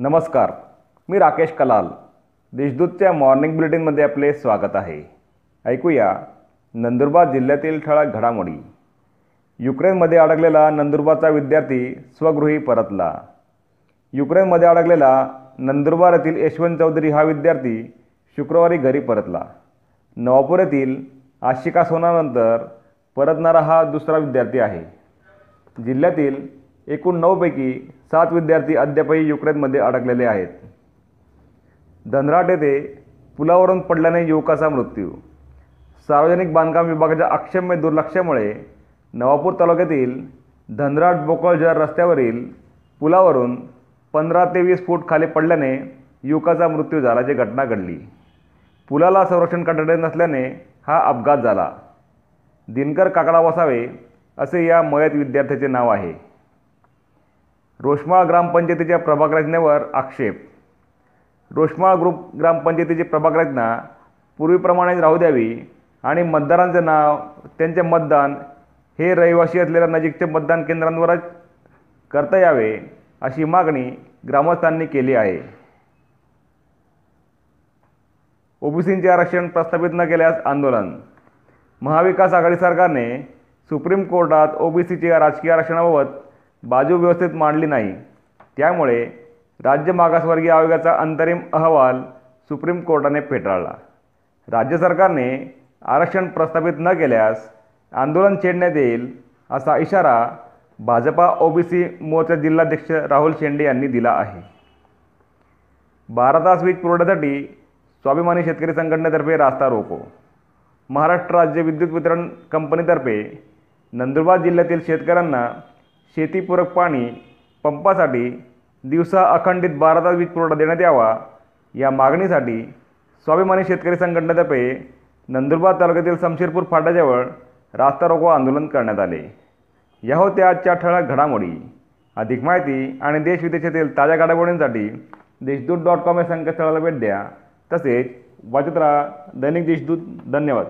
नमस्कार मी राकेश कलाल. देशदूतच्या मॉर्निंग बुलेटिनमध्ये आपले स्वागत आहे. ऐकूया नंदुरबार जिल्ह्यातील ठळक घडामोडी. युक्रेनमध्ये अडकलेला नंदुरबारचा विद्यार्थी स्वगृही परतला. युक्रेनमध्ये अडकलेला नंदुरबार येथील यशवंत चौधरी हा विद्यार्थी शुक्रवारी घरी परतला. नवापूर येथील आशिका सोनानंतर परतणारा हा दुसरा विद्यार्थी आहे. जिल्ह्यातील एकूण नऊपैकी सात विद्यार्थी अद्यापही युक्रेनमध्ये अडकलेले आहेत. धनराट येथे पुलावरून पडल्याने युवकाचा मृत्यू. सार्वजनिक बांधकाम विभागाच्या अक्षम्य दुर्लक्षामुळे नवापूर तालुक्यातील धनराट बोकळजर रस्त्यावरील पुलावरून पंधरा ते वीस फूट खाली पडल्याने युवकाचा मृत्यू झाल्याची घटना घडली. पुलाला संरक्षण कठडे नसल्याने हा अपघात झाला. दिनकर काकडा वसावे असे या मयत विद्यार्थ्याचे नाव आहे. रोषमाळ ग्रामपंचायतीच्या प्रभाग रचनेवर आक्षेप. रोषमाळ ग्रुप ग्रामपंचायतीची प्रभाग रचना पूर्वीप्रमाणेच राहू द्यावी आणि मतदारांचे नाव त्यांचे मतदान हे रहिवासी असलेल्या नजीकच्या मतदान केंद्रांवरच करता यावे अशी मागणी ग्रामस्थांनी केली आहे. ओबीसींचे आरक्षण प्रस्थापित न केल्यास आंदोलन. महाविकास आघाडी सरकारने सुप्रीम कोर्टात ओबीसीच्या राजकीय आरक्षणाबाबत बाजू व्यवस्थित मांडली नाही. त्यामुळे राज्य मागासवर्गीय आयोगाचा अंतरिम अहवाल सुप्रीम कोर्टाने फेटाळला. राज्य सरकारने आरक्षण प्रस्थापित न केल्यास आंदोलन छेडण्यात येईल असा इशारा भाजपा ओबीसी मोर्चा जिल्हाध्यक्ष राहुल शेंडे यांनी दिला आहे. बारा तास वीज पुरवठ्यासाठी स्वाभिमानी शेतकरी संघटनेतर्फे रास्ता रोको. महाराष्ट्र राज्य विद्युत वितरण कंपनीतर्फे नंदुरबार जिल्ह्यातील शेतकऱ्यांना शेतीपूरक पाणी पंपासाठी दिवसा अखंडित बारा तास वीज पुरवठा देण्यात यावा या मागणीसाठी स्वाभिमानी शेतकरी संघटनेतर्फे नंदुरबार तालुक्यातील समशेरपूर फाट्याजवळ रास्ता रोको आंदोलन करण्यात आले. या होत्या आजच्या ठळक घडामोडी. अधिक माहिती आणि देशविदेशातील ताज्या घडामोडींसाठी देशदूत डॉट कॉम या संकेतस्थळाला भेट द्या. तसेच वाचत राहा दैनिक देशदूत. धन्यवाद.